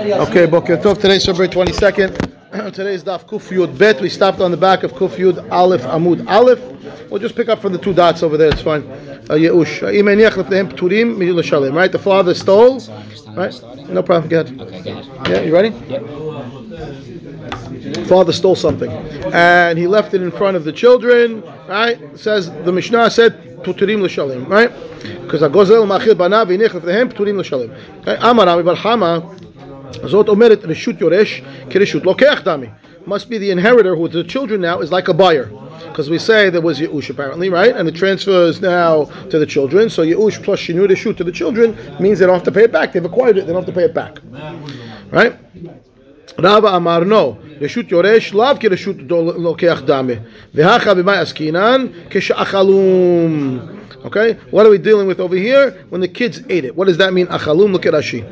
Okay, Boker Tov. Today's February 22nd. Today's Daf Kuf Yud Bet. We stopped on the back of Kuf Yud Aleph Amud Aleph. We'll just pick up from the two dots over there. It's fine. Uh, Yeush. Imeniach lefnehem pturim miyul shalim. Right. The father stole. Right. No problem. Go ahead. Okay, go ahead. Yeah. You ready? Yep. Father stole something, and he left it in front of the children. Right. It says the Mishnah said pturim l'shalim. Right. Because הגוזל מאכיל בניו והניח לפניהם פטורים לשלם. אמר רבי בר חמא זאת אומרת רשות יורש כרשות לוקח דמי. Must be the inheritor who the children now is like a buyer. Because we say there was Yeush apparently, right? And the transfer is now to the children. So Yeush plus Shinu Reshut to the children means they don't have to pay it back. They've acquired it, they don't have to pay it back. Right? Rava Amar no. רשות יורש לאו כרשות לוקח דמה. והכה במאי עסקינן כשאכלום. Okay? What are we dealing with over here? When the kids ate it. What does that mean? Achalum, look at Rashi.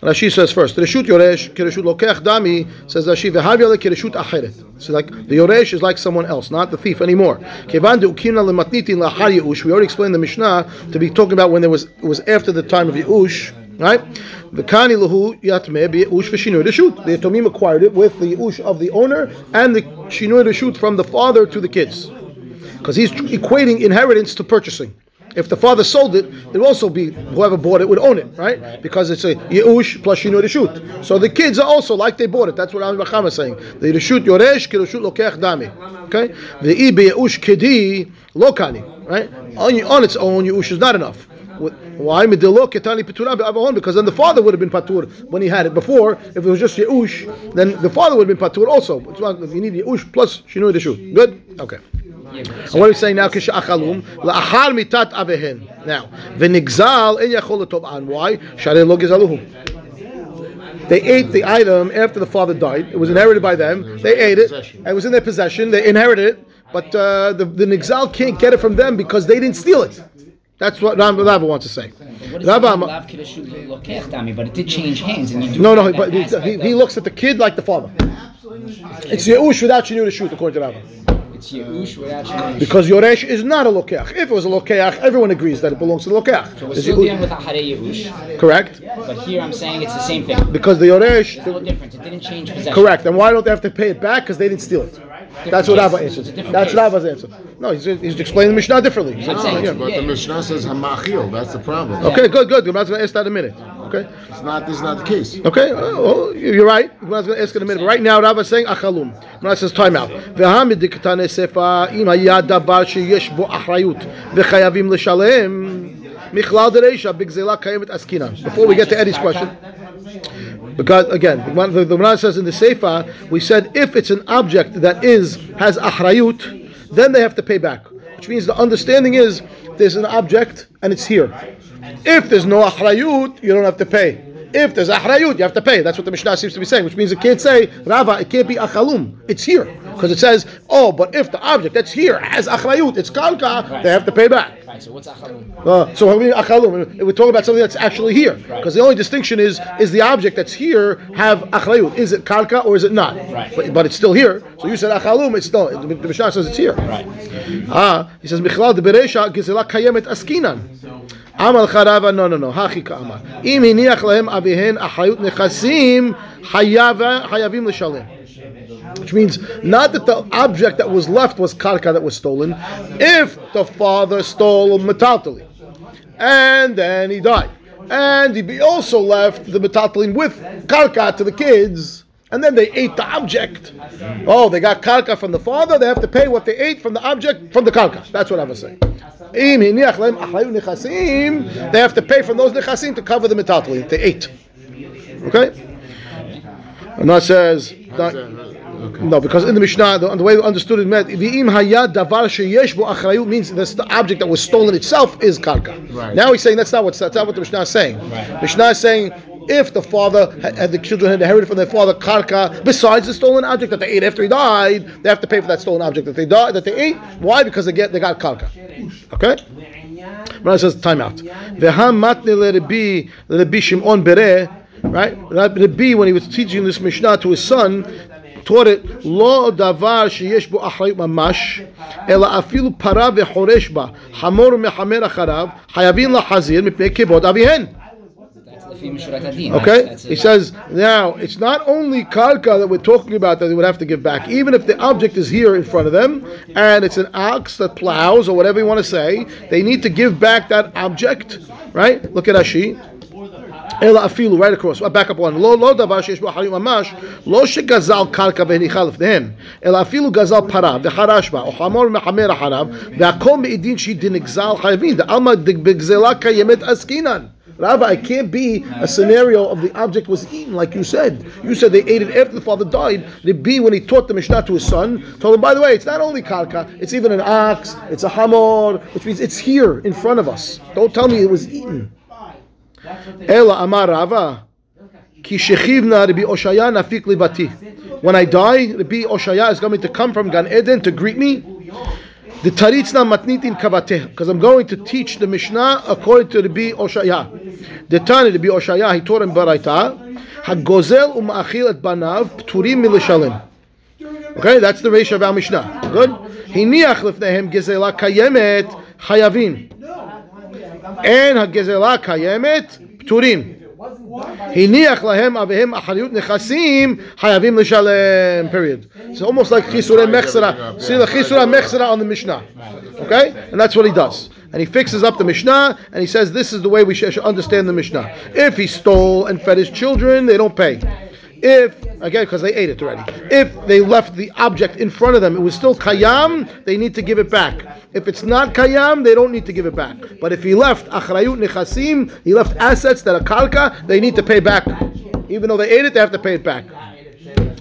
Rashi says first, Reshut Yoresh, Kereshut Lokech Dami, says Rashi, V'havya le Kereshut Acheret. So like, the Yoresh is like someone else, not the thief anymore. Kevan de'ukimna lematnitin lahar Yeush. We already explained the Mishnah to be talking about when there was, it was after the time of Yeush, right? The Kani lahu yatme Yeush v'shinur Reshut. The Yatomim acquired it with the Yeush of the owner and the Shinur Reshut from the father to the kids. Because he's equating inheritance to purchasing. If the father sold it, it would also be whoever bought it would own it, right? Because it's a Yeush plus Shinu Reshut. So the kids are also like they bought it. That's what Rami Bachama is saying. The Reshut Yoresh, ki Reshut Lokech Dami. Okay? The Ibe Yeush Kedi Lokani. Right? On, on its own, Yeush is not enough. Why? Because then the father would have been patur when he had it before. If it was just Yeush, then the father would have been patur also. You need Yeush plus Shinu Reshut. Good? Okay. And what are we saying now? Kishachalum la'achar mitat avehen. Now, v'nigzal en yachol an. Why? Sharei lo gizaluhu. They ate the item after the father died. It was inherited by them. They ate it. It was in their possession. They inherited it. But uh, the, the nigzal can't get it from them because they didn't steal it. That's what Ram Rava wants to say. What does it mean, lav kereshut lokech dami? But it did change hands, and you do No, no, but he, he, he looks at the kid like the father. It's Yeush without Shinu to shoot, according to Rava. It's Yeush without Shinu. Because Yoresh is not a Lokeach. If it was a Lokeach, everyone agrees that it belongs to the Lokeach. We're It's still Yeush- dealing with Ahare Yeush, Correct? but here I'm saying it's the same thing. Because the Yoresh, There's no difference. It didn't change possession. correct. And why don't they have to pay it back? Because they didn't steal it. That's what Rava case. answers. It's a different That's case. Rava's answer. No, he's, he's explaining the Mishnah differently. He saying yeah. But the Mishnah says hamachil. That's the problem. Okay, good, good. I'm going to ask that in a minute. Okay. It's not. This is not the case. Okay. Oh, you're right. I was going to ask in a minute. Right now, Rava is saying achalum. Rava says time out. V'hamid sefa im hayad davar sheyesh bo achrayut v'chayavim l'shalem michlal dereisha b'gzela kayemet askinan. Before we get to Eddie's question. Because again, the, the, Gemara says in the Sefer, we said if it's an object that is has achrayut, then they have to pay back. Which means the understanding is there's an object and it's here. If there's no achrayut, you don't have to pay. If there's achrayut, you have to pay. That's what the Mishnah seems to be saying. Which means it can't say Rava, it can't be achalum. It's here because it says, oh, but if the object that's here has achrayut, it's kalka, they have to pay back. Right. So what's Achalum? Uh, so we achalum, we're talking about something that's actually here, because the only distinction is is the object that's here have achrayut? Is it kalka or is it not? Right. But, but it's still here. So you said achalum, it's still. The the Mishnah says it's here. Right. Ah, he says michlal de beresha gizela kayemet askinan. Amal charava no no no hachi ka'amar. Im hiniach lahem avihen achayut nechasim hayava hayavim l'shalem. Which means not that the object that was left was karka that was stolen. If the father stole metaltali, and then he died, and he also left the metaltalin with karka to the kids, and then they ate the object. Oh, they got karka from the father. They have to pay what they ate from the object from the karka. That's what I was saying. They have to pay from those nechasim to cover the metaltalin they ate. Okay. And that says. that- no, because in the Mishnah, the, the way we understood it meant v'im hayad davar sheyesh bo achrayut means that's the object that was stolen itself is karka. Right. Now he's saying that's not what that's not what the Mishnah is saying. Mishnah is saying if the father had, the children had inherited from their father karka besides the stolen object that they ate after he died, they have to pay for that stolen object that they died that they ate. Why? Because they get they got karka. Okay. Rabbi says time out. V'ham matne Shimon Bereh. Right, Rabbi when he was teaching this Mishnah to his son, taught it, לא davar שיש בו אחריות mamash אלא אפילו פרה וחורש בה, חמור ומחמר אחריו, חייבים לחזיר מפני כבוד אביהן. Okay, he says now it's not only karka that we're talking about that they would have to give back, even if the object is here in front of them and it's an ox that plows or whatever you want to say, they need to give back that object, right? Look at Rashi. אלא אפילו, right across, back up one, לא, לא דבר שיש בו חיים ממש, לא שגזל קרקע והניחה לפניהם, אלא אפילו גזל פרה וחרש בה, או חמור מחמר אחריו, והכל מעידין שהיא דנגזל חייבים, דעלמא בגזלה קיימת עסקינן. Rabbi, it can't be a scenario of the object was eaten, like you said. You said they ate it after the father died. The B, when he taught the Mishnah to his son, told him, by the way, it's not only karka, it's even an ox, it's a hamor, which means it's here in front of us. Don't tell me it was eaten. Ela amar Rava, ki shechivna Rabbi Oshaya nafik livati. When I die, Rabbi Oshaya is going to come from Gan Eden to greet me. The taritzna matnitin kavateh, because I'm going to teach the Mishnah according to Rabbi Oshaya. The Tani Rabbi Oshaya, he taught him Baraita, hagozel umachil et banav pturim milishalim. Okay, that's the Reish of our Mishnah. Good. Hiniach lefnehem gezela kayemet chayavin. אין הגזלה קיימת, פטורים. הניח להם אביהם אחריות נכסים, חייבים לשלם, period. It's almost like חיסורי מחסרה. See the חיסורי מחסרה on the Mishnah. Okay? And that's what he does. And he fixes up the Mishnah, and he says this is the way we should should understand the Mishnah. If he stole and fed his children, they don't pay. If, again, because they ate it already. If they left the object in front of them, it was still kayam, they need to give it back. If it's not kayam, they don't need to give it back. But if he left achrayut nechasim, he left assets that are karka, they need to pay back. Even though they ate it, they have to pay it back.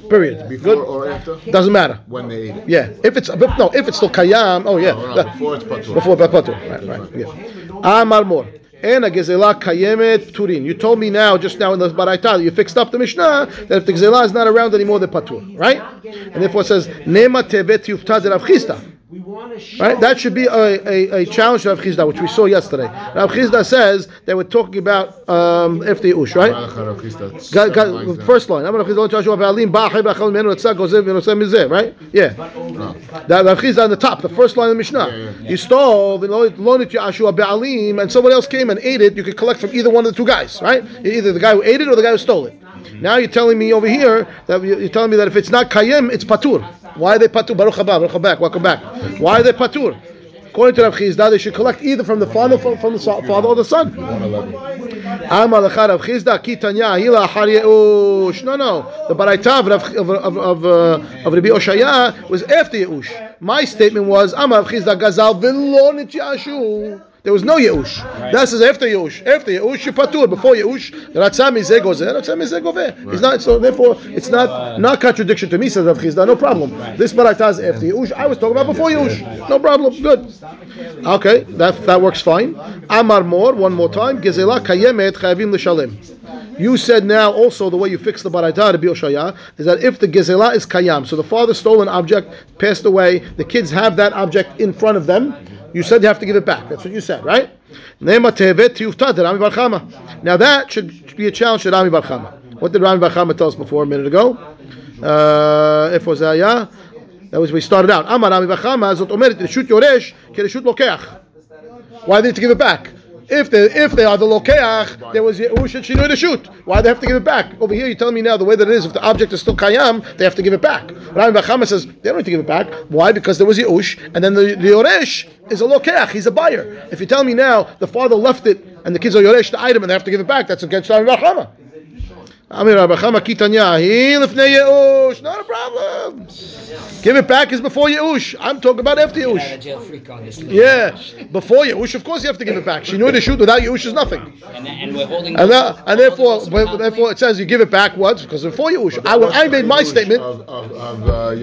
Period. Before Good? or after? Doesn't matter. When they ate it. Yeah. If it's but no, if it's still kayam, oh yeah. No, no, before it's patur. before patur. Right, right. Yeah. Amar more. And a gezela kayemet turin. You told me now, just now in the baraita, you fixed up the Mishnah that if the gezela is not around anymore, the patur, right? And therefore it says nema tevet yuftad Rav Chisda. Right? That should be a, a, a challenge to Rav Chisda, which we saw yesterday. Rav Chisda says they were talking about um, if the ush, right? Got, got, first line. Amar Rav Chisda lo Joshua ba'alim ba'achai ba'achal menu etzah gozev v'noseh mizeh, right? Yeah. That Rav Chisda on the top, the first line of the Mishnah. You stole v'lo nit Yashua ba'alim, and someone else came and ate it. You could collect from either one of the two guys, right? Either the guy who ate it or the guy who stole it. Now you're telling me over here that you- you're telling me that if it's not kayem, it's patur. Why are they patur? Baruch haba, Baruch haba, welcome back. Why are they patur? According to Rav Chisda, they should collect either from the father, from, the father or the son. Amar Rav Chisda ki tanya hila achar. No, no. The baraita of of of uh, of Rabbi Oshaya was after yeush. My statement was Amar Rav Chisda gazal v'lo nitiyashu. There was no yeush. That says after yeush. After yeush, you patur. Before yeush, ratzah mizeh gozer, ratzah mizeh gover. It's not. So therefore, it's not not contradiction to me. Says Rav Chisda. No problem. This baraita is after yeush. I was talking about before yeush. No problem. Good. Okay, that that works fine. Amar more, one more time. Gezela kayemet chayavim l'shalem. You said now also the way you fix the baraita to be Oshaya is that if the gezela is kayam, so the father stole an object, passed away, the kids have that object in front of them. You said you have to give it back. That's what you said, right? Now that should be a challenge to Rami Bar. What did Rami Bar Chama tell us before a minute ago? Uh, if was that, yeah? That was we started out. Rami Bar Chama zot. Why need to give it back? If they if they are the lokeach, there was she know to shoot? Why they have to give it back? Over here, you're telling me now the way that it is, if the object is still kayam, they have to give it back. Rami Bachama says they don't need to give it back. Why? Because there was Yush, and then the, the Yoresh is a lokeach. He's a buyer. If you tell me now the father left it and the kids are Yoresh the item and they have to give it back, that's against Rami Bachama. Amir Rabbi Chama Kitanya, he lifnei Yeush, not a problem. Give it back is before Yeush. I'm talking about after Get out Yeush. of jail free card this week. Yeah, before Yeush, of course you have to give it back. She knew to shoot without Yeush is nothing. And, and we're holding. And, that, and therefore, those but therefore it says you give it back once Because before Yeush. I, when I made my statement, Of, of, of uh,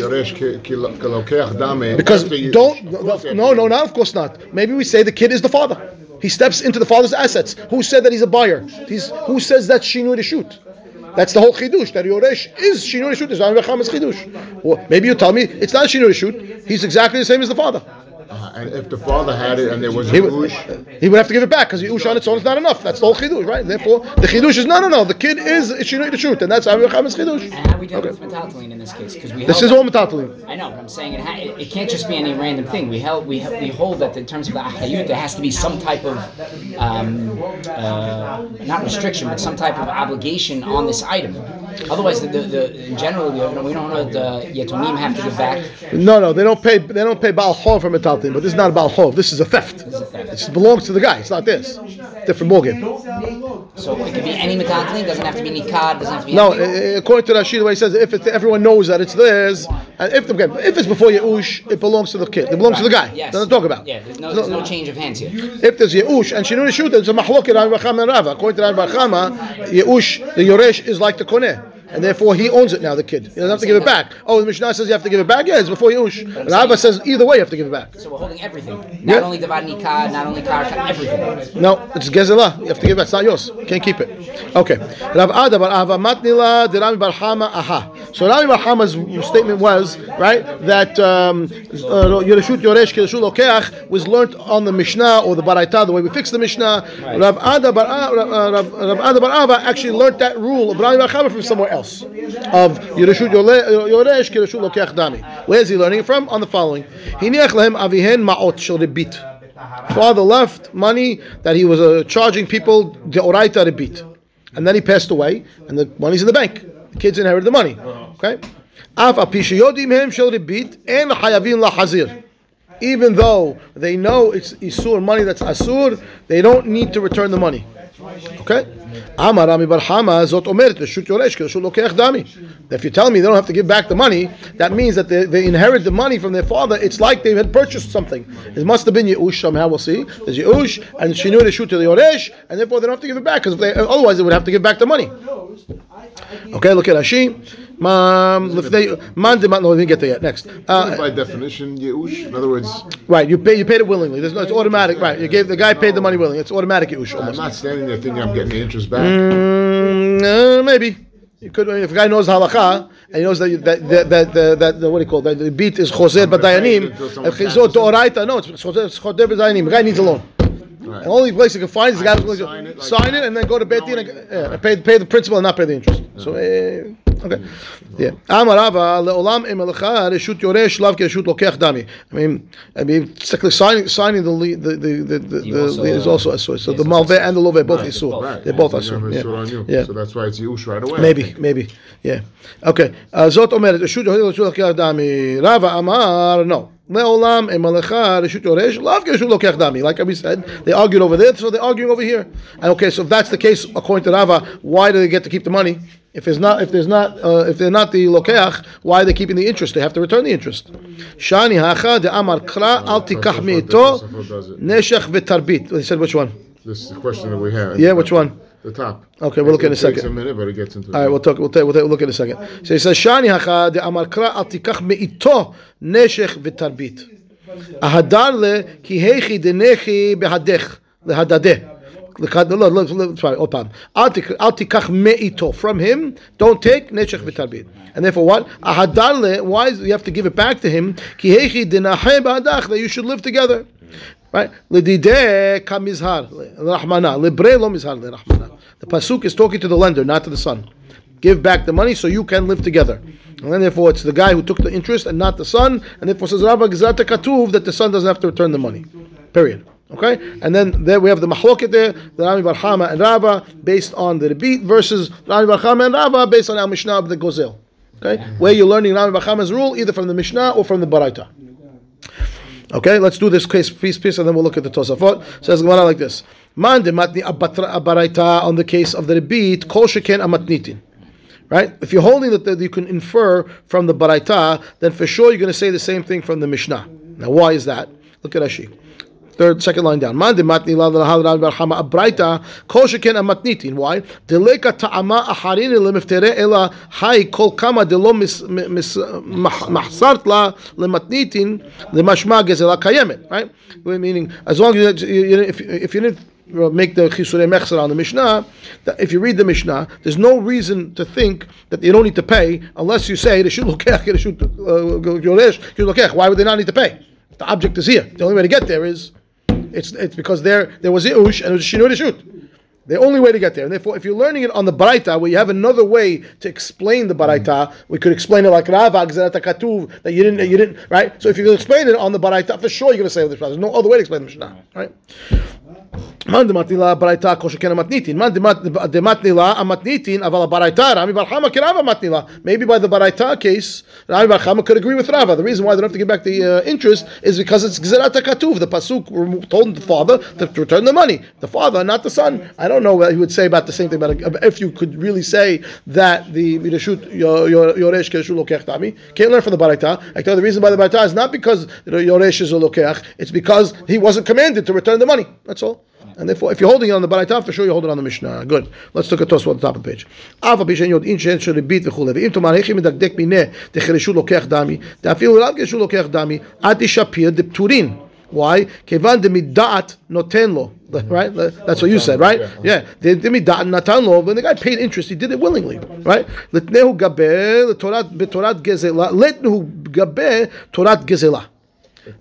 because don't, course no, no, no, of course not. Maybe we say the kid is the father. He steps into the father's assets. Who said that he's a buyer? He's, who says that she knew to shoot? That's the whole chidush. That Yoresh is to shoot. Is Rami Bachama's chidush. Or maybe you tell me it's not to shoot. He's exactly the same as the father. Uh, and if the father had it and there was a He would, Ush, he would have to give it back because the ush on its own is not enough. That's the whole chidush, right? Therefore, the chidush is no, no, no. The kid is shinui the truth, and that's Rabbi Chaim's chidush. And how we deal Okay. with metaltalin in this case? Because we This held is all metaltalin. I know, but I'm saying it, ha- it, it can't just be any random thing. We held we we hold that in terms of the ahayut, there has to be some type of um, uh, not restriction, but some type of obligation on this item. Otherwise, the, the, the in general we don't, we don't know the yetonim have to give back. No, no, they don't pay. They don't pay Baal Chov for but this is not a Baal Chov. This is a theft. It belongs to the guy. It's not this. Different ballgame. So it could be any metaltalin. Doesn't have to be nikad. Doesn't have to be. No, anything. uh, according to Rashid, the way he says, if it's, everyone knows that it's theirs, and if okay, if it's before Yeush, it belongs to the kid. It belongs to the guy. Yes. Doesn't talk about. Yeah, there's no, there's no change of hands here. If there's Yeush and Shinun Shut, there's a mahloket Rabbi Chama and Rava. According to Rabbi Chama, Yeush, the Yoresh is like the Koneh. And therefore, he owns it now. The kid, he doesn't have to give it back. Oh, the Mishnah says you have to give it back. Yeah, it's before Yeush. Rava says either way you have to give it back. So we're holding everything. Not Yeah. only divad nikad, not only karka, everything. No, it's Gezelah. You have to give it. Back. It's not yours. You can't keep it. Okay. Rav Ada bar Ava matnila de Rami bar Hama aha. So Rami bar Hama's statement was right that um, uh, Yereshut Yoresh Yereshut Lokeach was learnt on the Mishnah or the Baraita, the way we fix the Mishnah. Rav Ada bar uh, Rav, Ada bar Ava actually learnt that rule of Rami bar Hama from somewhere else of Yereshut Yoresh Yereshut Lokeach Dami. Where is he learning it from? On the following: Hiniach lehem avihen ma'ot shel rebit. Father left money that he was uh, charging people the oraita rebit, and then he passed away, and the money's in the bank. Kids inherit the money. Okay. Af apishayodim hem shel rebit en hayavim lahazir. Even though they know it's isur money that's asur, they don't need to return the money. Okay? Amar Rami Bar Hama zot omeret reshut yoresh reshut lokeach dami. If you tell me they don't have to give back the money, that means that they, they inherit the money from their father. It's like they had purchased something. It must have been Yeush somehow. We'll see. There's Yeush and Shinu reshut to the yoresh, and therefore they don't have to give it back because otherwise they would have to give back the money. Okay, look at Rashi. Um, if man, did not- no, we didn't get there yet. Next, uh, by definition, Yeush. In other words, right? You pay, you paid it willingly. There's no, it's automatic. Right? You gave the guy paid the money willingly. It's automatic Yeush I'm not standing there thinking I'm getting the interest back. Mm, uh, maybe. You could, if a guy knows halacha and he knows that that that that, that, that, that what do you call? That the beat is choser b'dayanim. If he's him. oraita, no, it's choser b'dayanim. The guy needs a loan. Right. The only place you can find is the guy who's going to sign sign it, it, and then go to Beit Din and, knowing- yeah, and pay pay the principal and not pay the interest. So uh, Okay. Yeah. Amar Ava leolam emelecha reshut yoresh lav kereshut lokech dami. I mean, I mean, technically signing signing the the the the, the is also a source. So the malveh and the loveh both isur. They're both asur. Yeah. So that's why it's yush right away. Maybe, maybe. Yeah. Okay. Uh, Zot omer reshut yoresh lav kereshut lokech dami. Rava Amar no. Leolam emalecha reshut yoresh lav lokech dami. Like we said, they argued over there, so they're arguing over here. And okay, so if that's the case, according to Rava, why do they get to keep the money? If there's not, if there's not, uh, if they're not the lokeach, why are they keeping the interest? They have to return the interest. Shani hacha de amar kra al tikach meito neshech v'tarbit. They said which one? This is the question that we have. Yeah, which one? The top. Okay, we'll look in a It takes second. a minute, but it gets into. All right, we'll talk. We'll, take, we'll, take, we'll look in a second. So he says, "Shani hacha de amar kra al tikach meito neshech v'tarbit. Ahadar le ki hechi de nechi behadech lehadadeh." Look, look, look, look, sorry, עוד פעם. אל תק- אל תיקח מאיתו. From him, don't take נשך ותרבית. And therefore what? ההדר le, why is, you have to give it back to him? כי היכי דנחה בעדך, that you should live together. Right? לדידי כמזהר, לרחמנה. לברא לא מזהר, לרחמנה. The pasuk is talking to the lender, not to the son. Give back the money so you can live together. And then therefore it's the guy who took the interest and not the son. And therefore says Rabba Gzata Katuv that the son doesn't have to return the money. Period. Okay? And then there we have the mahloket there, the Rami Bar Hama and Rava, based on the Rebbeat versus Rami Bar Hama and Rava based on our Mishnah of the Gozel. Okay? Where you're learning Rami Bar Hama's rule either from the Mishnah or from the Baraita. Okay, let's do this case piece piece and then we'll look at the Tosafot. Says Gemara like this: matni abaraita on the case of the rebit kol sheken amatnitin. Right? If you're holding that, that you can infer from the baraita, then for sure you're going to say the same thing from the Mishnah. Now, why is that? Look at Rashi. Third, second line down. Man de matni abraita kol sheken amatnitin. Why? Deleka ta'ama aharin lemiftere ela hay kol kama de lo mis mis mah- mahsart la lematnitin lemashma gezela kayemet. Right? Meaning, as long as you, you, if if you didn't uh, make the chisurei mechzer on the Mishnah, that if you read the Mishnah, there's no reason to think that you don't need to pay unless you say lokech. Why would they not need to pay? The object is here. The only way to get there is it's it's because there there was Iush and it was Shinur Rishut. The only way to get there. And therefore, if you're learning it on the Baraita, where you have another way to explain the Baraita, we could explain it like Rava, Katuv, that you didn't, you didn't, right? So if you explain it on the Baraita, for sure you're going to say this. There's no other way to explain the Mishnah, right? Maybe by the baraita case, bar Chama could agree with Rava. The reason why they don't have to give back the uh, interest is because it's gzerat katuv. The pasuk told the father to return the money. The father, not the son. I don't know what he would say about the same thing. But if you could really say that the mirashut yoresh keshu lokech tami, can't learn from the baraita. I tell you the reason why the baraita is not because yoresh is a lokech. It's because he wasn't commanded to return the money. That's all. And therefore, if you're holding it on the Baraita, for sure you hold it on the Mishnah. Good. Let's look at Tosfot at the top of the page. אף על פי שאין יודעין שאין של ריבית וכולי, ואם תאמר איך היא מדקדק מיניה דחרשו לוקח דמי, דאפילו לאו גרשו לוקח דמי, עד תשפיר דפטורין. Why? כיוון דמדעת נותן לו. right? That's what you said, right? Yeah. When the guy paid interest, he did it willingly, right? Let Letnehu gaber, betorat gezela, letnehu gaber, torat gezela.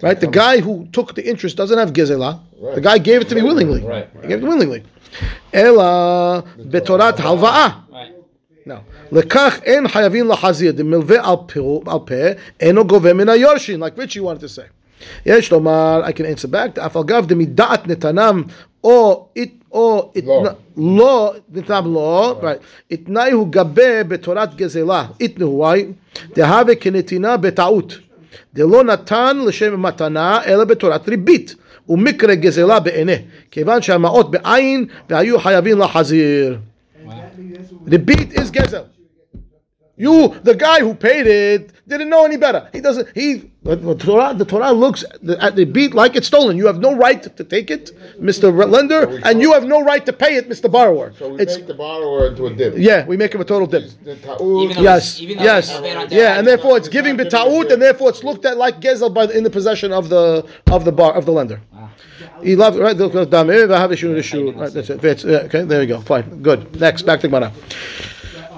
Right, the guy who took the interest doesn't have gezela. The guy gave it to me willingly. Right, He gave it willingly. Ela betorat halva'ah. No. Lekach en hayavin lahazir. The milve al peh eno gove min Like Richie wanted to say. יש לומר, I can answer back, אף אגב דמדעת נתנם, או או לא נתנם לא, התנאי הוא גבה בתורת גזלה, התנאו, דהווה כנתינה בטעות. דלא נתן לשם מתנה, אלא בתורת ריבית. ומקרה גזלה בעיני, כיוון שהמעות בעין והיו חייבים לחזיר. ריבית is גזל. You, the guy who paid it, didn't know any better. He doesn't. He the Torah, the Torah looks at the beat like it's stolen. You have no right to take it, Mister Lender, so and you have no right to pay it, Mister Borrower. So we it's, make the borrower into a dip. Yeah, we make him a total dip. Yes, yes, yeah, and therefore it's giving b'taut, and therefore it's looked at like gezel by in the possession of the of the bar of the lender. He loved right. Right, that's it. Okay, there you go. Fine, good. Next, back to Gemara.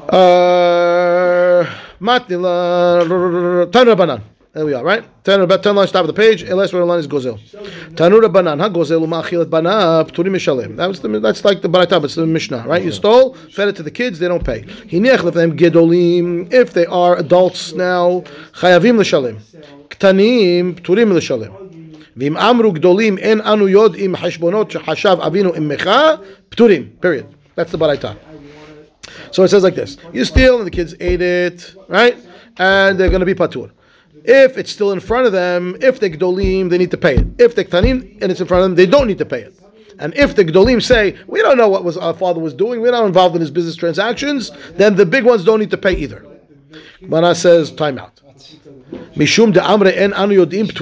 Uh, Matnila Tanur Banan. There we are, right? Tanur about ten lines top of the page. Unless where the line is Gozel. Tanur Banan. Ha Gozel umachil et bana pturim mishalem. That was the, that's like the Baratab. It's the Mishnah, right? You stole, fed it to the kids, they don't pay. Hiniach them gedolim. If they are adults now, chayavim l'shalem. Ktanim pturim l'shalem. ואם אמרו גדולים אין אנו יודעים חשבונות שחשב אבינו אמך, פטורים, period. That's the Baraita. So it says like this: you steal, and the kids ate it, right? And they're going to be patur. If it's still in front of them, if the gdolim, they need to pay it. If they ktanim and it's in front of them, they don't need to pay it. And if the gdolim say, we don't know what was our father was doing, we're not involved in his business transactions, then the big ones don't need to pay either. Mana says, time out. Mishum de amre en anu yodim.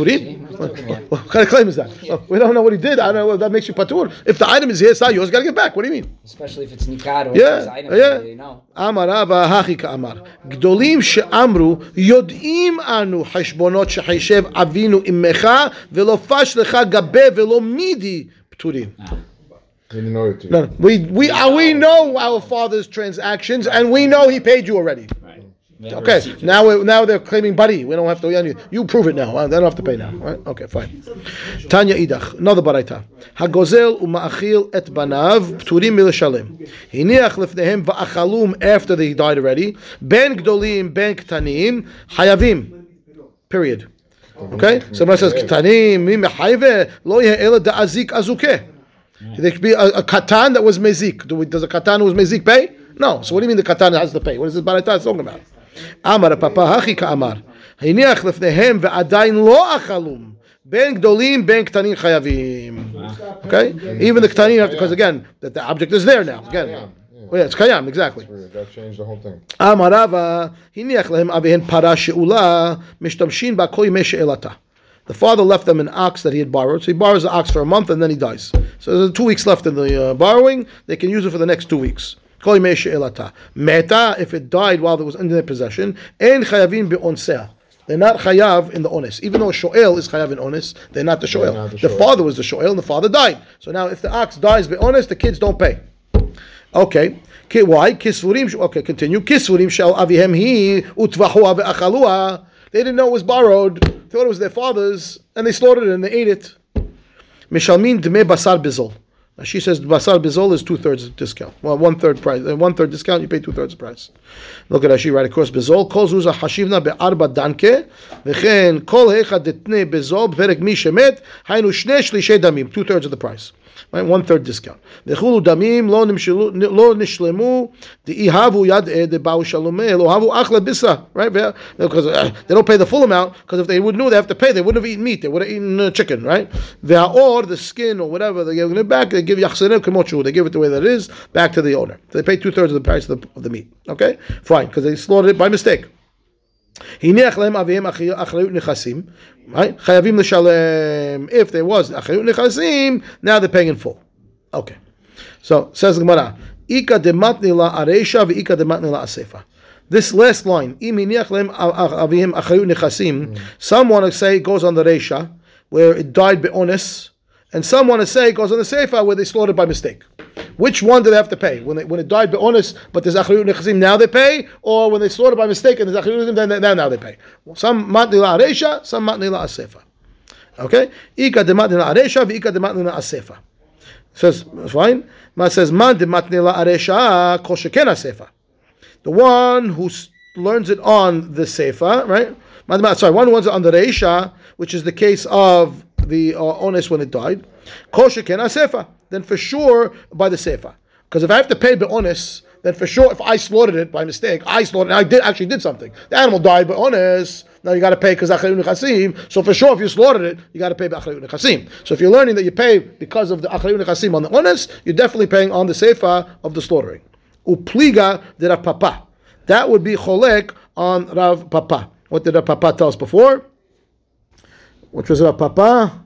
What kind of claim is that? Oh, we don't know what he did. I don't know. That makes you patur. If the item is here, it's not yours. Got to get back. What do you mean? Especially if it's nikar or yeah, item, yeah. you know. אמר רבא הכי כאמר, גדולים שאמרו, יודעים אנו חשבונות שחישב אבינו עמך, ולא פש לך גבה ולא מידי פטורים. No, no, we we uh, we know our father's transactions, and we know he paid you already. Okay, now we, now they're claiming buddy. We don't have to. You, you prove it now. They don't have to pay now. Right? Okay, fine. Tanya idach, another baraita. Hagozel uma'achil et banav pturim milashalem. Hiniach lefnehem va'achalum after they died already. Ben gdolim ben ktanim hayavim. Period. Okay, somebody says ktanim mi mehayve lo ye'ela da'azik azukeh. There could be a, a katan that was mezik. Do we, does a katan who was mezik pay? No. So what do you mean the katan has to pay? What is this baraita talking about? אמר הפאפה הכי כאמר, הניח לפניהם ועדיין לא אכלום. בין גדולים, בין קטנים חייבים. Okay? Even the קטנים have to, because again, that the object is there now. Again. Oh, yeah, it's קיים, exactly. That changed the whole thing. אמר רבא, הניח להם אביהן פרה שאולה, משתמשים בה כל ימי שאלתה. The father left them an ox that he had borrowed. So he borrows the ox for a month and then he dies. So there's two weeks left in the uh, borrowing. They can use it for the next two weeks. Meta, if it died while it was in their possession, and chayavin be'onseh. They're not chayav in the ones. Even though shoel is chayav in ones, they're not the shoel. Not the, the father was the shoel, and the father died. So now, if the ox dies be'ones, the kids don't pay. Okay. Why? Kisvurim. Okay, continue. Kisvurim shel avihem hi utvahua ve'achalua. They didn't know it was borrowed. thought it was their father's, and they slaughtered it and they ate it. Mishalmin dme basar bizol. She says basar bizol is two thirds discount. Well, one third price, uh, one third discount. You pay two thirds price. Look at Rashi right across bizol. Kol zuza hashivna be'arba danke, v'chen kol hecha detne bizol b'perek mi shemet haynu shne shlishe damim. Two thirds of the price. Right, one third discount. V'chulu damim lo nishlemu de'ihavu yad eh, de'bau shalomeh lo havu. Right, because uh, they don't pay the full amount. Because if they would know they have to pay, they wouldn't have eaten meat. They would have eaten uh, chicken. Right, or the skin or whatever they give it back. They give yachserev kemochu. They give it the way that it is back to the owner. So they pay two thirds of the price of the, of the meat. Okay, fine, because they slaughtered it by mistake. הניח להם אביהם אחריות נכסים, right? חייבים לשלם, if there was אחריות נכסים, now they're paying in full. Okay. So, says the Gemara, איכא דמתני לה הרישא ואיכא דמתני לה הסיפא. This last line, אם הניח להם אביהם אחריות נכסים, some want to say it goes on the reisha, where it died be'onis, and some want to say it goes on the seifa, where they slaughtered by mistake. Which one do they have to pay? When, they, when it died be'onis, but there's achriyut nechasim, now they pay, or when they slaughtered by mistake and there's achriyut then, then now they pay. Some matni la aresha, some matni la asefa. Okay? Ika de matni la aresha, ika de matni la asefa. Says, fine. Ma says, man de matni la aresha, kol asefa. The one who learns it on the sefa, right? Sorry, one who learns it on the reisha, which is the case of the uh, ones when it died. Kol sheken asefa. Then for sure by the sefa. Because if I have to pay honest, then for sure if I slaughtered it by mistake, I slaughtered I did actually did something. The animal died by honest. Now you got to pay because achrayun nechasim. So for sure, if you slaughtered it, you got to pay achrayun nechasim. So if you're learning that you pay because of the achrayun nechasim on the honest, you're definitely paying on the sefa of the slaughtering. Upliga de Rav Papa. That would be cholek on Rav Papa. What did Rav Papa tell us before? Which was Rav Papa?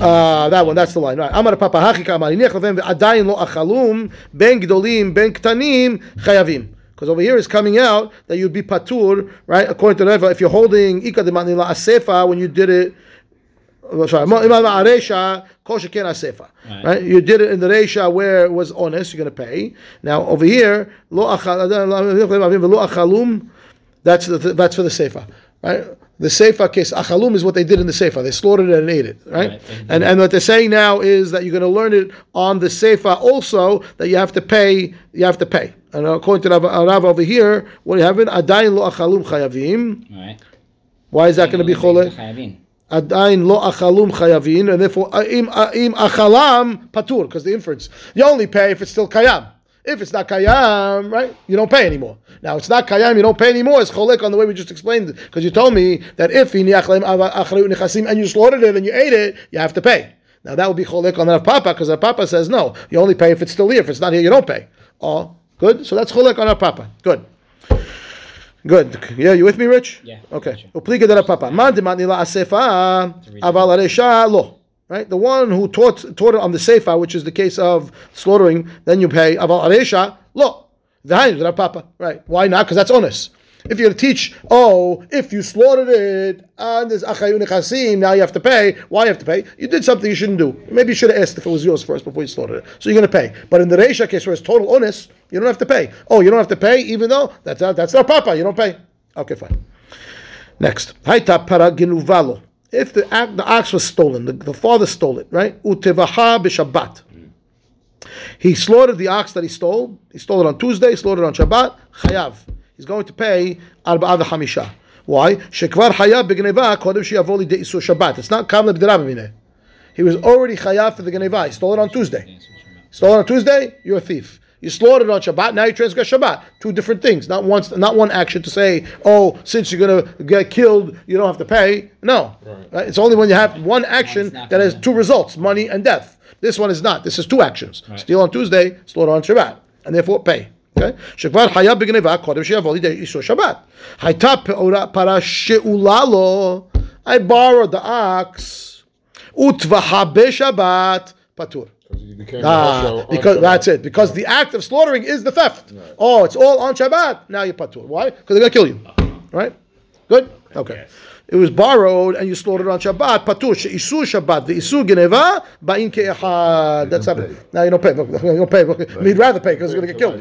Ah, that one, that's the line, right. Amar Papa Hachi Kamar Aniach Lefnehem Ve'adayin Lo Achalum Ben Gdolim Ben Ktanim Chayavim. Because over here is coming out that you'd be patur, right? According to the if you're holding Ika de Manila Asefa when you did it, sorry, Imam Aresha, Kosher Ken Asefa, right? You did it in the Resha where it was honest, you're going to pay. Now over here, Lo Achalum, that's, the, that's for the Sefa, right? The sefa case, achalum is what they did in the sefa. They slaughtered it and ate it, right? Right. And and what they're saying now is that you're going to learn it on the sefa also that you have to pay. You have to pay. And according to Rav, Rav over here, what do you have in adayin lo achalum chayavim? Right. Why is that going to be cholek? חייבים. Adayin lo achalum chayavin, and therefore uh, im uh, im achalam patur, because the inference you only pay if it's still kayam. If it's not kayam, right, you don't pay anymore. Now it's not kayam, you don't pay anymore. It's cholek on the way we just explained it, because you told me that if hiniach leim acharut nechasim and you slaughtered it and you ate it, you have to pay. Now that would be cholek on Rav Papa, because Rav Papa says no, you only pay if it's still here. If it's not here, you don't pay. Oh, good. So that's cholek on Rav Papa. Good. Good. Yeah, you with me, Rich? Yeah, Okay. Upliga Papa. Man asefa aval lo. Right, the one who taught taught it on the sefa, which is the case of slaughtering, then you pay aval aresha lo. Rav Papa. Right? Why not? Because that's honest. If you're to teach, oh, if you slaughtered it and there's achayun nechasim, now you have to pay. Why you have to pay? You did something you shouldn't do. Maybe you should have asked if it was yours first before you slaughtered it. So you're going to pay. But in the Reisha case where it's total honest, you don't have to pay. Oh, you don't have to pay, even though that's uh, that's Rav Papa. You don't pay. Okay, fine. Next, Haita para genuvalo. If the the ox was stolen, the, the father stole it, right? Utevaha b'Shabbat. He slaughtered the ox that he stole. He stole it on Tuesday. he Slaughtered it on Shabbat. Chayav. He's going to pay arba'a v'chamisha. Why? Shekvar chayav b'gneva kodem sheyavo li de'isu Shabbat. It's not kam leb'derab He was already chayav for the gneva. He stole it on Tuesday. Stole it on Tuesday, you're a thief. You slaughtered on Shabbat, now you transgress Shabbat. Two different things. Not once, not one action to say, oh, since you're gonna get killed, you don't have to pay. No, Right? it's only when you have one action not that has gonna- two results: money and death. This one is not. This is two actions: steal on Tuesday, slaughter on Shabbat, and therefore pay. Okay. שכבר חייב בגניבה קודם שיבוא לידי איסור שבת. הייתה פרה פרה שאולה לו, I borrowed the ox, וטבחה בשבת, פטור. ah, because that's it. Because the act of slaughtering is the theft. Right. Oh, it's all on Shabbat. Now you're patur. Why? Because they're gonna kill you. Uh-huh. Right? Good. Okay. okay. Yes. It was borrowed and you slaughtered on Shabbat. Patur isu Shabbat the isu geneva ba'in ke'echad. That's happening. Now you don't pay. You don't pay. We'd rather pay because you're gonna get killed.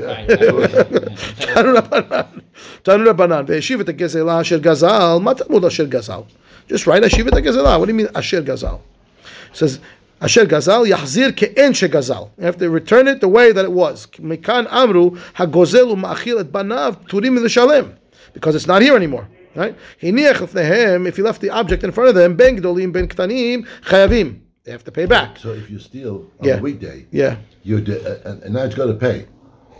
Tanu Rabbanan. Ve'eshivet ha'gezela asher gazal. Matamud asher gazal. Just write ashivet ha'gezela. What do you mean asher gazal? It says Asher Gazal Yahzir Ke'en She Gazal. You have to return it the way that it was. Mekan Amru Hagozel U'Ma'achil Et Banav Turim L'Shalem. Because it's not here anymore. Right? If he left the object in front of them, ben gdolim ben ktanim chayavim. They have to pay back. So if you steal on yeah. a weekday, yeah, you de- uh, uh, and now it's got to pay.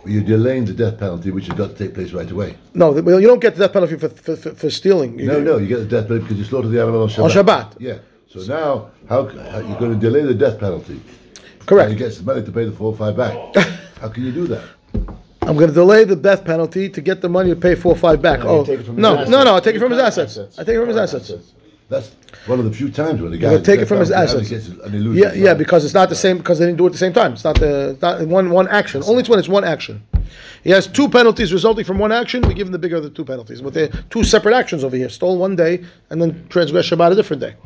You're delaying the death penalty, which has got to take place right away. No, well, you don't get the death penalty for, for, for, for stealing. You no, get, no, you get the death penalty because you slaughtered the animal on Shabbat. On Shabbat. Yeah. So now, how, how you're going to delay the death penalty? Correct. And he gets the money to pay the four or five back. how can you do that? I'm going to delay the death penalty to get the money to pay four or five back. No, oh, take it from his no, no, no! I take it from his assets. assets. I take it from his assets. That's one of the few times when the guy He'll take it from his assets. Yeah, yeah, because it's not the same. Because they didn't do it at the same time. It's not the not one one action. Only it's when it's one action. He has two penalties resulting from one action. We give him the bigger of the two penalties. But they're two separate actions over here. Stole one day and then transgressed Shabbat a different day.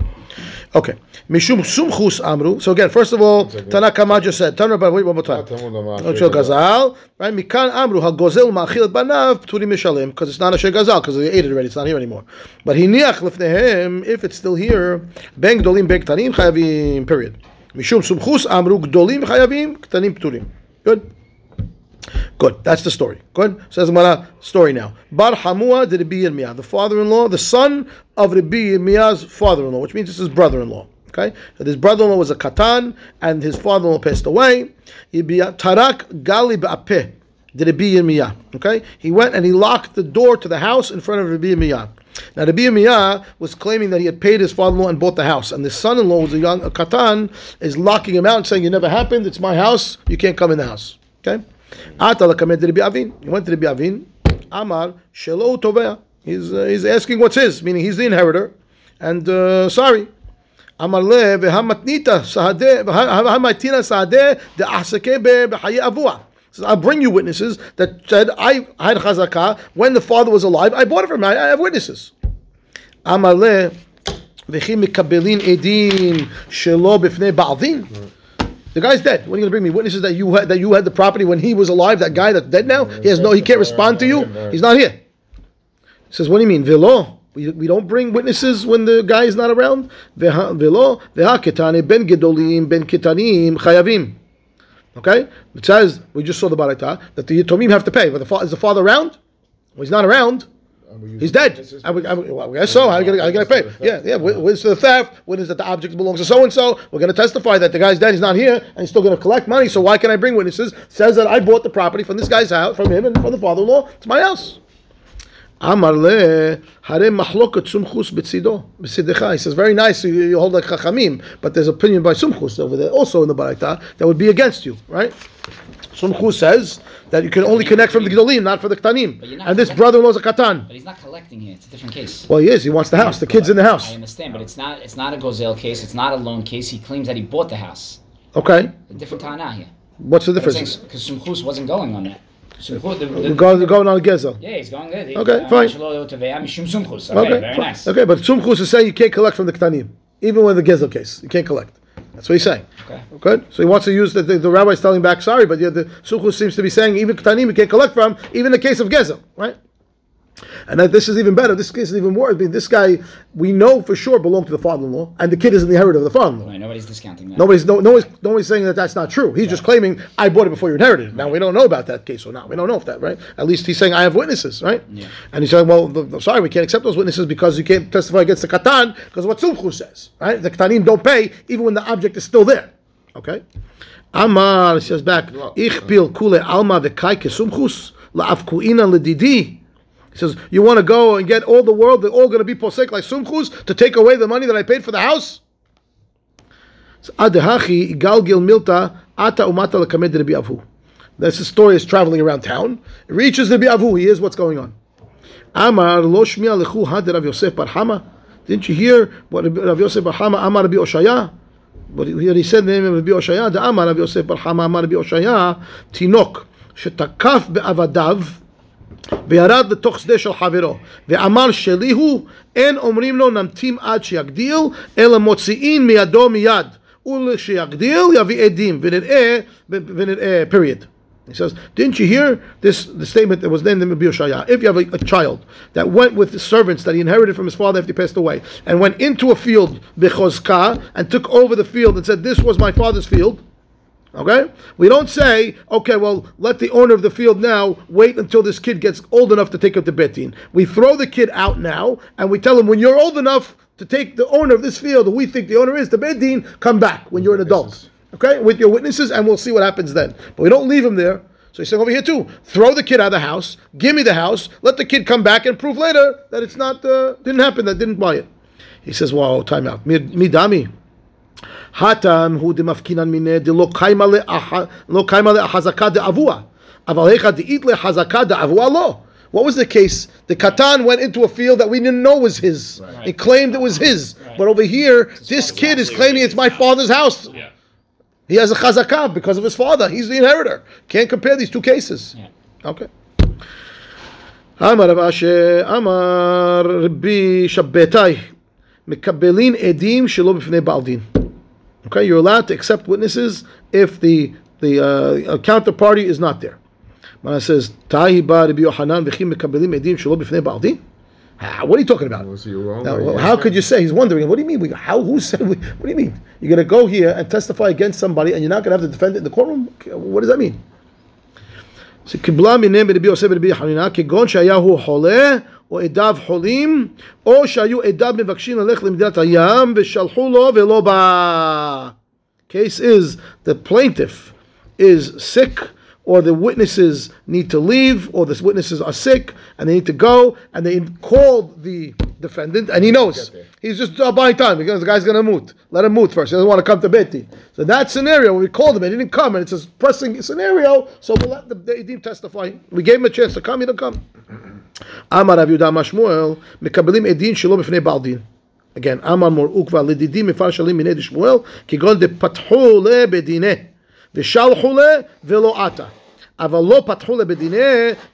Okay. Mishum sumchus amru. So again, first of all, Tanakama just said. Tanakh, wait one more time. Asher gazal, right? Mikan amru hagozel ma'achil banav pturim mishalim because it's not a asher gazal because they ate it already. It's not here anymore. But hiniach lefnehem if it's still here, ben gdolim ben ktanim chayavim. Period. Mishum sumchus amru gdolim chayavim ktanim pturim. Good. Good. That's the story. Good. Says Gemara. Story now. Bar Hamua did Rabbi Yirmiyah, the father-in-law, the son of Rabbi Yirmiyah's father-in-law, which means this is brother-in-law. Okay. So his brother-in-law was a katan, and his father-in-law passed away. Tarak gali ba'apeh did Rabbi Yirmiyah. Okay. He went and he locked the door to the house in front of Rabbi Yirmiyah. Now Rabbi Yirmiyah was claiming that he had paid his father-in-law and bought the house, and the son-in-law was a young a katan, is locking him out and saying, "It never happened. It's my house. You can't come in the house." Okay. Ata lakamed Rabbi Avin. He went to Rabbi Avin. Amar shelo tovea. He's uh, he's asking what's his, meaning he's the inheritor, and uh, sorry. Amar le v'hamatnita sahadeh v'hamatina sahadeh de asake b'chaye avua. Says, I'll bring you witnesses that said I had chazakah when the father was alive. I bought it from him. I, I have witnesses. Amar le v'chi mikabelin edin shelo b'fnei ba'adin. The guy's dead. When are you going to bring me witnesses that you had that you had the property when he was alive? That guy that's dead now, he has no, he can't respond to you. He's not here. He says, "What do you mean, velo? We, we don't bring witnesses when the guy is not around. Velo veha ketane ben gedolim ben ketanim chayavim. Okay, it says we just saw the baraita that the yatomim have to pay. But the fa- is the father around? Well, he's not around. He's dead. I, would- I, would- well, I guess so. I gotta, I gotta pay. Yeah, yeah. Witness to the theft. Witness that the object belongs to so and so. We're gonna testify that the guy's dead. He's not here, and he's still gonna collect money. So why can I bring witnesses? Says that I bought the property from this guy's house, from him, and from the father-in-law. It's my house. Amar le hare machloket sumchus betzido betzidecha. He says very nice. You, you hold like chachamim, but there's opinion by sumchus over there, also in the baraita that would be against you, right? Sumchus says that you can only connect from the gedolim, not for the ktanim. But you're not And this brother-in-law is a katan. But he's not collecting here. It's a different case. Well, he is. He wants the house. The kid's in the house. I understand, but it's not. It's not a Gozelle case. It's not a loan case. He claims that he bought the house. Okay. A different Tana here. What's the difference? Because Sumchus wasn't going on that. Sumchus, the, the, We're going, going on gezel. yeah, he's going there. Okay, uh, fine. Okay, Okay. very fine. nice. Okay, but Sumchus is saying you can't collect from the ktanim, even with the gezel case. You can't collect. That's what he's saying. Okay. Good. So he wants to use the, the, the rabbi's telling back, sorry, but yeah, the Sumchus seems to be saying even Ktanim you can't collect from, even in the case of Gezel, right? And that this is even better. This case is even worse. I mean, this guy, we know for sure belonged to the father-in-law, and the kid is in the inheritor of the father-in-law. Right, nobody's discounting that. Nobody's no, nobody's, nobody's saying that that's not true. He's just claiming I bought it before you inherited it. Now we don't know about that case or not. We don't know if that right. At least he's saying I have witnesses, right? Yeah. And he's saying, well, the, the- sorry, we can't accept those witnesses because you can't testify against the katan because what Sumchu says, right? The katanim don't pay even when the object is still there. Okay. Amar says back, ich uh, bil kule alma v'kai kesumchus la'afkuina ledidi. He says, you want to go and get all the world, they're all going to be posek like sumchus to take away the money that I paid for the house? This story is traveling around town. It reaches Rabbi Avu. He hears what's going on. Amar lo shmiya lechu had Rav Yosef bar Hama. Didn't you hear what Rav Yosef bar Hama Amar Rabbi Oshaya? But here he said the name of Rabbi Oshaya. The Amar Rav Yosef bar Hama Amar Rabbi Oshaya tinok shetakaf be'avadav וירד לתוך שדה של חברו, ואמר שלי הוא, אין אומרים לו נמתים עד שיגדיל, אלא מוציאין מידו מיד, ולכשיגדיל יביא עדים, ונראה, ונראה, period. He says, didn't you hear this the statement that was then in Shaya? If you have a, a child that went with the servants that he inherited from his father after he passed away, and went into a field, bechozka, and took over the field and said, this was my father's field, Okay? We don't say, okay, well, let the owner of the field now wait until this kid gets old enough to take up the betin. We throw the kid out now, and we tell him, when you're old enough to take the owner of this field, who we think the owner is, the betin, come back when you're an adult. Okay? With your witnesses, and we'll see what happens then. But we don't leave him there. So he's saying over here too, throw the kid out of the house, give me the house, let the kid come back and prove later that it's not, uh, didn't happen, that didn't buy it. He says, wow, time out. Midami. הטעם הוא דמפקינן מיניה דלא קיימה לאח- לא קיימה לחזקה דאבוה, אבל היכא דאית לחזקה דאבוה לא. What was the case? The Katan went into a field that we didn't know was his. He claimed it was his. But over here, this kid is claiming it's my father's house. Yeah. He has a chazakah because of his father. He's the inheritor. Can't compare these two cases. Okay. אמר רב אשר, אמר רבי שבתאי, מקבלין עדים שלא בפני בעל דין. Okay, you're allowed to accept witnesses if the the uh, counterparty is not there. Mana says, Tahi ba Rabbi Yohanan v'chim mekabelim edim shelo b'fnei. What are you talking about? Now, how could you say? He's wondering. What do you mean? We, how? Who said? We, what do you mean? You're going to go here and testify against somebody, and you're not going to have to defend it in the courtroom? What does that mean? So, מהם ברבי יוסף ברבי חנינה, כגון שהיה הוא חולה, או עדיו חולים, או שהיו עדיו מבקשים ללכת למדינת הים, ושלחו לו ולא בא. Case is, the plaintiff is sick, or the witnesses need to leave, or the witnesses are sick, and they need to go, and they called the defendant, and he knows. He's just uh, buying time, because the guy's going to moot. Let him moot first. He doesn't want to come to Beti. So that scenario, we called him, and he didn't come, and it's a pressing scenario, so we'll let the, the Edim testify. We gave him a chance to come, he didn't come. אמר רב יהודה אמר שמואל, מקבלים עדין שלא בפני בעל דין. Again, אמר מור עוקבא לדידים מפרשלים מיני דשמואל, כגון דפתחו לבדיני, ושלחו לה ולא עתה. אבל לא פתחו לבדיני,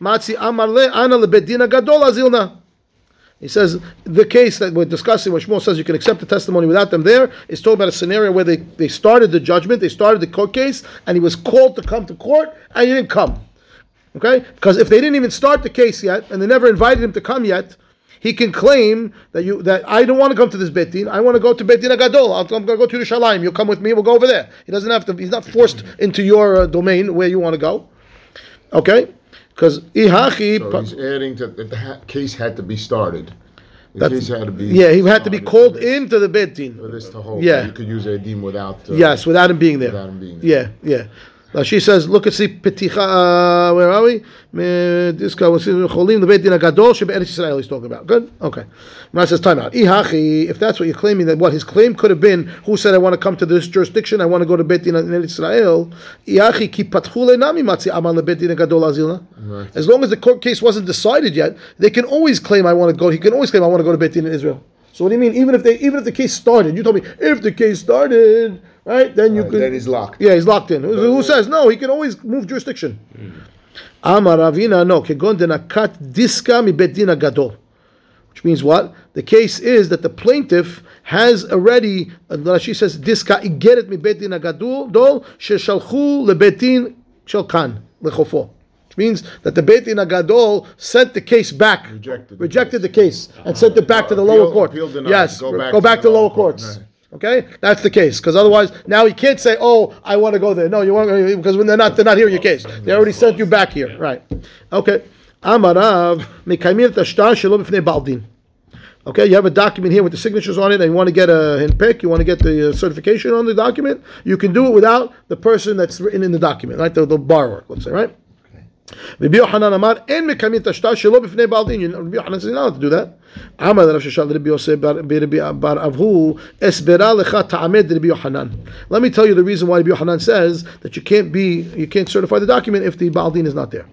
מצי אמר לה, אנא לבית דין הגדול אזילנה. He says the case that we're discussing, where Shmuel says you can accept the testimony without them there, is talking about a scenario where they, they started the judgment, they started the court case, and he was called to come to court, and he didn't come. Okay? Because if they didn't even start the case yet, and they never invited him to come yet, he can claim that you that I don't want to come to this betin. I want to go to betin agadol. I'm going to go to Yerushalayim. You'll come with me. We'll go over there. He doesn't have to. He's not forced into your uh, domain where you want to go. Okay? Because ihachi. So he's adding to that the ha- case had to be started. The case had to be. yeah, he had to be called this- into the betin. For this to hold. Yeah. You could use a deem without. Uh, Yes, without him being there. Without him being there. Yeah, yeah. She says, look at see peticha. Uh, where are we? This guy was cholim the beit din agadol shebe'eretz Israel. He's talking about. Good. Okay. Now says time out. Ihachi. If that's what you're claiming, that what his claim could have been, who said I want to come to this jurisdiction? I want to go to beit din in Eretz Israel. Ihachi ki patchu lenami matzi amal lebeit din agadol azilna. As long as the court case wasn't decided yet, they can always claim I want to go. He can always claim I want to go to beit din in Israel. So what do you mean? Even if they, even if the case started, you told me if the case started, right? Then you Right, could. then he's locked. Yeah, he's locked in. Who, who says no? He can always move jurisdiction. Amar Ravina no kegon denakat diska mi bedina gadol, which means what? The case is that the plaintiff has already. uh, Rashi says diska igeret mi bedina gadol dol sheshalchu lebetin shalkan lechofo. Which means that the Beit Din Agadol sent the case back, Rejected the rejected the case, and sent it back to the Appeal- lower court. appeal. Yes, Go back go to back the to lower courts. court. Okay, that's the case because otherwise now you can't say, "Oh, I want to go there." No, you want because when they're not they're not hearing your case. They already sent you back here, right? Okay. Amarav mekaymin tashtar shelo baldin. Okay, you have a document here with the signatures on it, and you want to get a pick, you want to get the uh, certification on the document. You can do it without the person that's written in the document, right? The, the borrower, let's say, right? Rabbi Yochanan Amar, and mekaymin tashtar shelo b'fnei baldin. Rabbi Yochanan says, "You're not allowed to do that." Amar Rav Shishal Rabbi Yosef Bar Avhu Esbera Lecha Ta'amed Rabbi Yohanan. Let me tell you the reason why Rabbi Yohanan says that you can't be you can't certify the document if the Baaldin is not there.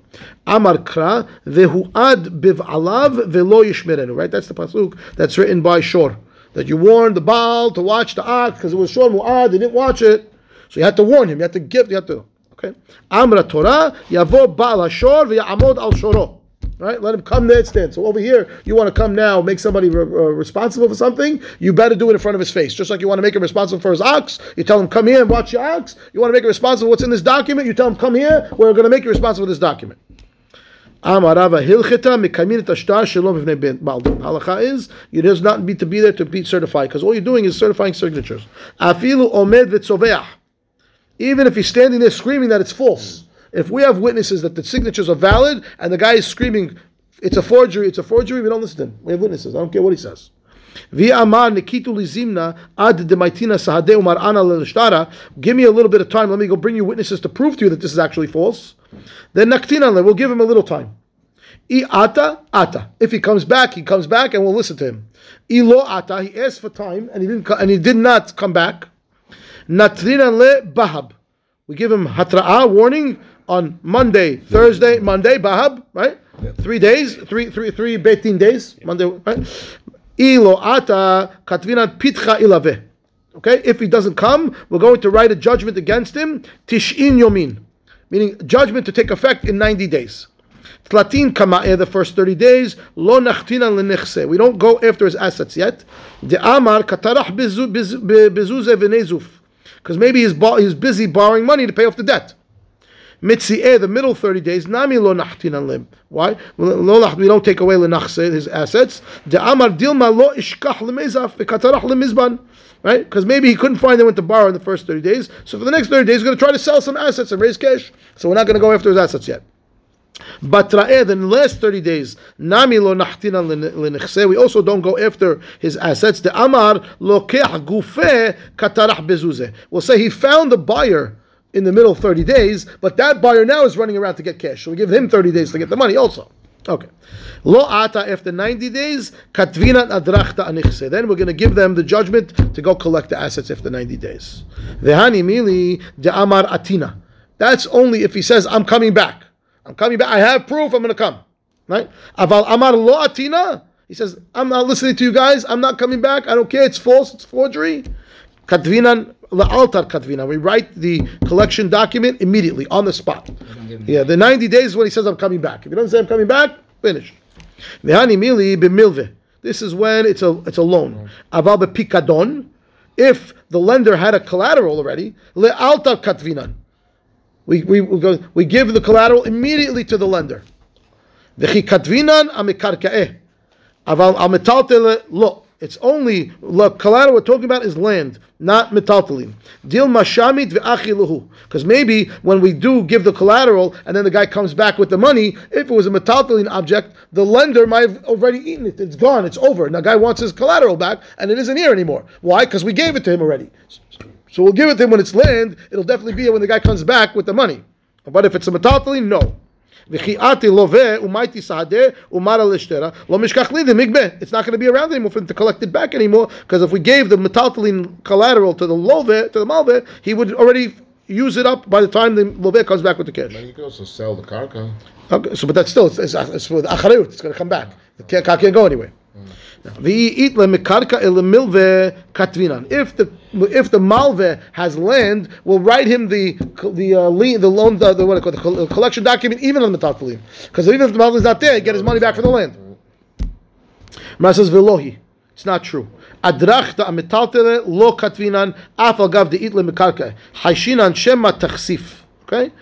Amar Kra biv alav Velo Yishmerenu. Right, that's the pasuk that's written by Shor that you warned the Baal to watch the ox because it was Shor Mu'ad. They didn't watch it, so you had to warn him. You had to give. You had to. Okay. Amra Torah Yavo Baal Shor V'Yamod Al Shoroh. Right? Let him come there and stand. So over here, you want to come now, make somebody re- uh, responsible for something, you better do it in front of his face. Just like you want to make him responsible for his ox, you tell him, come here and watch your ox. You want to make him responsible what's in this document, you tell him, come here, we're going to make you responsible for this document. Halacha is you does not need to be there to be certified because all you're doing is certifying signatures. Even if he's standing there screaming that it's false, if we have witnesses that the signatures are valid and the guy is screaming, it's a forgery, it's a forgery, we don't listen to him. We have witnesses. I don't care what he says. Give me a little bit of time. Let me go bring you witnesses to prove to you that this is actually false. Then. We'll give him a little time. If he comes back, he comes back, and we'll listen to him. Ata. He asked for time, and he didn't. And he did not come back. Bahab. We give him hatra'a warning on Monday, Thursday, Monday bahab, right? Three days, three three three betin days, Monday, right? Ilo ata katvina pitcha ilave. Okay, if he doesn't come, we're going to write a judgment against him, tishin yomin, meaning judgment to take effect in 90 days. Tlatin kama'eh, the first 30 days, lo nachtina lenechse. We don't go after his assets yet. The amar katarach bezu- bezuze v'nezuf. Because maybe he's, he's busy borrowing money to pay off the debt. Mitzi'eh, the middle 30 days, nami lo nachtina lim. Why? We don't take away lenachse, his assets. The amar dilma lo ishkach lemezaf v'katarach. Right? Because maybe he couldn't find anyone to borrow in the first 30 days. So for the next 30 days, he's going to try to sell some assets and raise cash. So we're not going to go after his assets yet. But Ra'eh, in the last 30 days, Nami lo nachtina lenichse, we also don't go after his assets. The Amar lokeh gufe katarach. We'll say he found the buyer in the middle 30 days, but that buyer now is running around to get cash. So we give him 30 days to get the money also. Okay. Lo ata after 90 days, katvina adrachta anichse. Then we're going to give them the judgment to go collect the assets after 90 days. Vehani mili de amar atina. That's only if he says, I'm coming back. I'm coming back. I have proof. I'm going to come. Right? Aval amar lo atina. He says, I'm not listening to you guys. I'm not coming back. I don't care. It's false. It's forgery. Katvinan la'altar katvinan. We write the collection document immediately on the spot. Yeah, the 90 days is when he says, I'm coming back. If he doesn't say I'm coming back, finish. Mili. This is when it's a it's a loan. Aval b'pikadon. If the lender had a collateral already, le'altar katvinan. We, we, we, go, we give the collateral immediately to the lender. V'chi katvinan amikarka'eh. Aval al metaltel lo. It's only the collateral we're talking about is land, not metaltelin. Dil mashamit. Because maybe when we do give the collateral and then the guy comes back with the money, if it was a metaltelin object, the lender might have already eaten it. It's gone. It's over. The guy wants his collateral back, and it isn't here anymore. Why? Because we gave it to him already. So we'll give it to him when it's land. It'll definitely be here when the guy comes back with the money. But if it's a metaltelin, no. V'chi'ati love umayti sadeh umara lishtera lo mishkach li. It's not going to be around anymore for him to collect it back anymore because if we gave the metaltalin collateral to the love to the malve, he would already use it up by the time the love comes back with the cash. You can also sell the karka. Okay, so but that's still it's, it's, it's with acharut. It's going to come back. The can't, can't go anywhere. If the if the malve has land, we'll write him the the uh, lien, the loan the, the what I call the collection document even on the metaltalin. Because even if the malve is not there, he get his money back for the land. Mar says velohi. It's not true. Adrachta ametaltele lo katvinan afal gav de itle mekarka. Haishinan shema tachsif. Okay,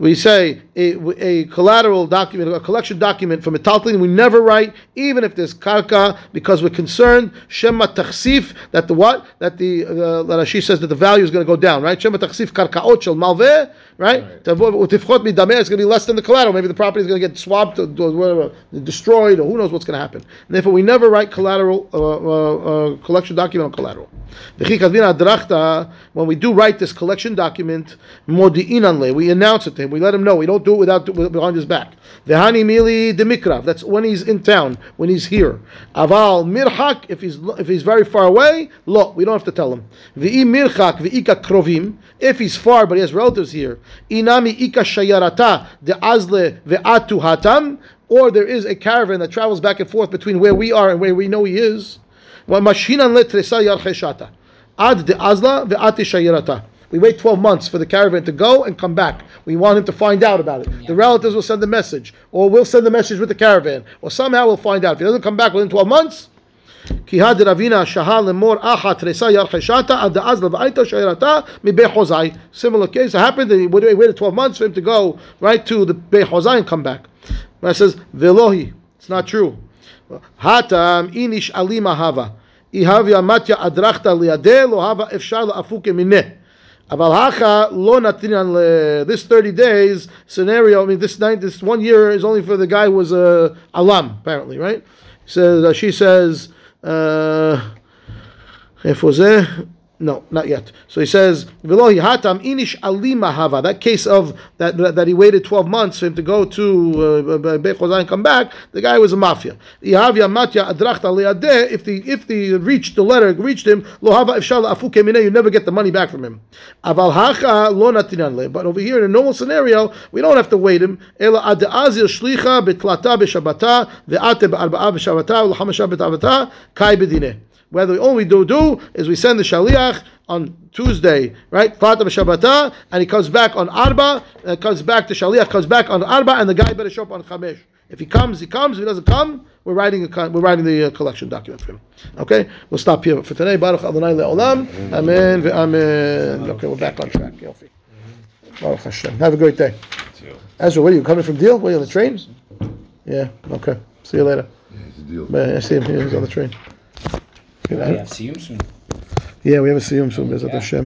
we say a, a collateral document, a collection document from a taltlin, we never write, even if there's karka, because we're concerned shema tachsif that the what that the uh, that Rashi says that the value is going to go down, right? Shema tachsif karkaot shel malveh, right? Utifchot midameh, it's going to be less than the collateral. Maybe the property is going to get swapped or, whatever, destroyed, or who knows what's going to happen. And therefore, we never write collateral uh, uh, uh, collection document on collateral. When we do write this collection document, modi modi'inan we announce it to him. We let him know. We don't do it without behind his back. Vehani mili demikrav. That's when he's in town, when he's here. Aval mirchak. If he's if he's very far away, lo. We don't have to tell him. Vei mirchak veika krovim. If he's far but he has relatives here, inami ika shayarata de azle veatu hatam. Or there is a caravan that travels back and forth between where we are and where we know he is. Ad de azla veati shayarata. We wait 12 months for the caravan to go and come back. We want him to find out about it. Yeah. The relatives will send the message, or we'll send the message with the caravan, or somehow we'll find out. If he doesn't come back within 12 months, Similar case. Happened that he waited 12 months for him to go right to the Beit Hozai and come back. Rashi says, Velohi. It's not true. Hatam inish alima hava. Ihavya matya adrachta liadeh hava efshar afuke mineh. Aval hacha lo natinan this 30 days scenario, I mean, this night, this one year is only for the guy who was a uh, alam, apparently, right? He says, uh, she says, uh, no, not yet. So he says, "V'lo hatam inish alima hava." That case of that that he waited twelve months for him to go to uh, Beit and come back. The guy was a mafia. If the if the reached the letter reached him, lo hava ifshal afuke. You never get the money back from him. Aval hacha lo. But over here in a normal scenario, we don't have to wait him. Ela ad azil shlicha betlata beshabata ve'ate be'arba'a beshabata u'l'chamasha betavata kai bedineh. Whether all we do do is we send the shaliach on Tuesday, right? Klata Shabbatah, and he comes back on Arba, and comes back, to shaliach comes back on Arba, and the guy better show up on Chamesh. If he comes, he comes. If he doesn't come, we're writing a we're writing the uh, collection document for him. Okay, we'll stop here for today. Baruch Adonai le'olam. Amen ve'amen. Okay, we're back on track. Yofi. Baruch Hashem. Have a great day. Ezra, where are you coming from Deal? Are you on the train? Yeah. Okay. See you later. Yeah, It's a deal. Man, I see him here. He's on the train. Good We night. have Siyum soon. Yeah, we have a Siyum soon, Bezat Hashem.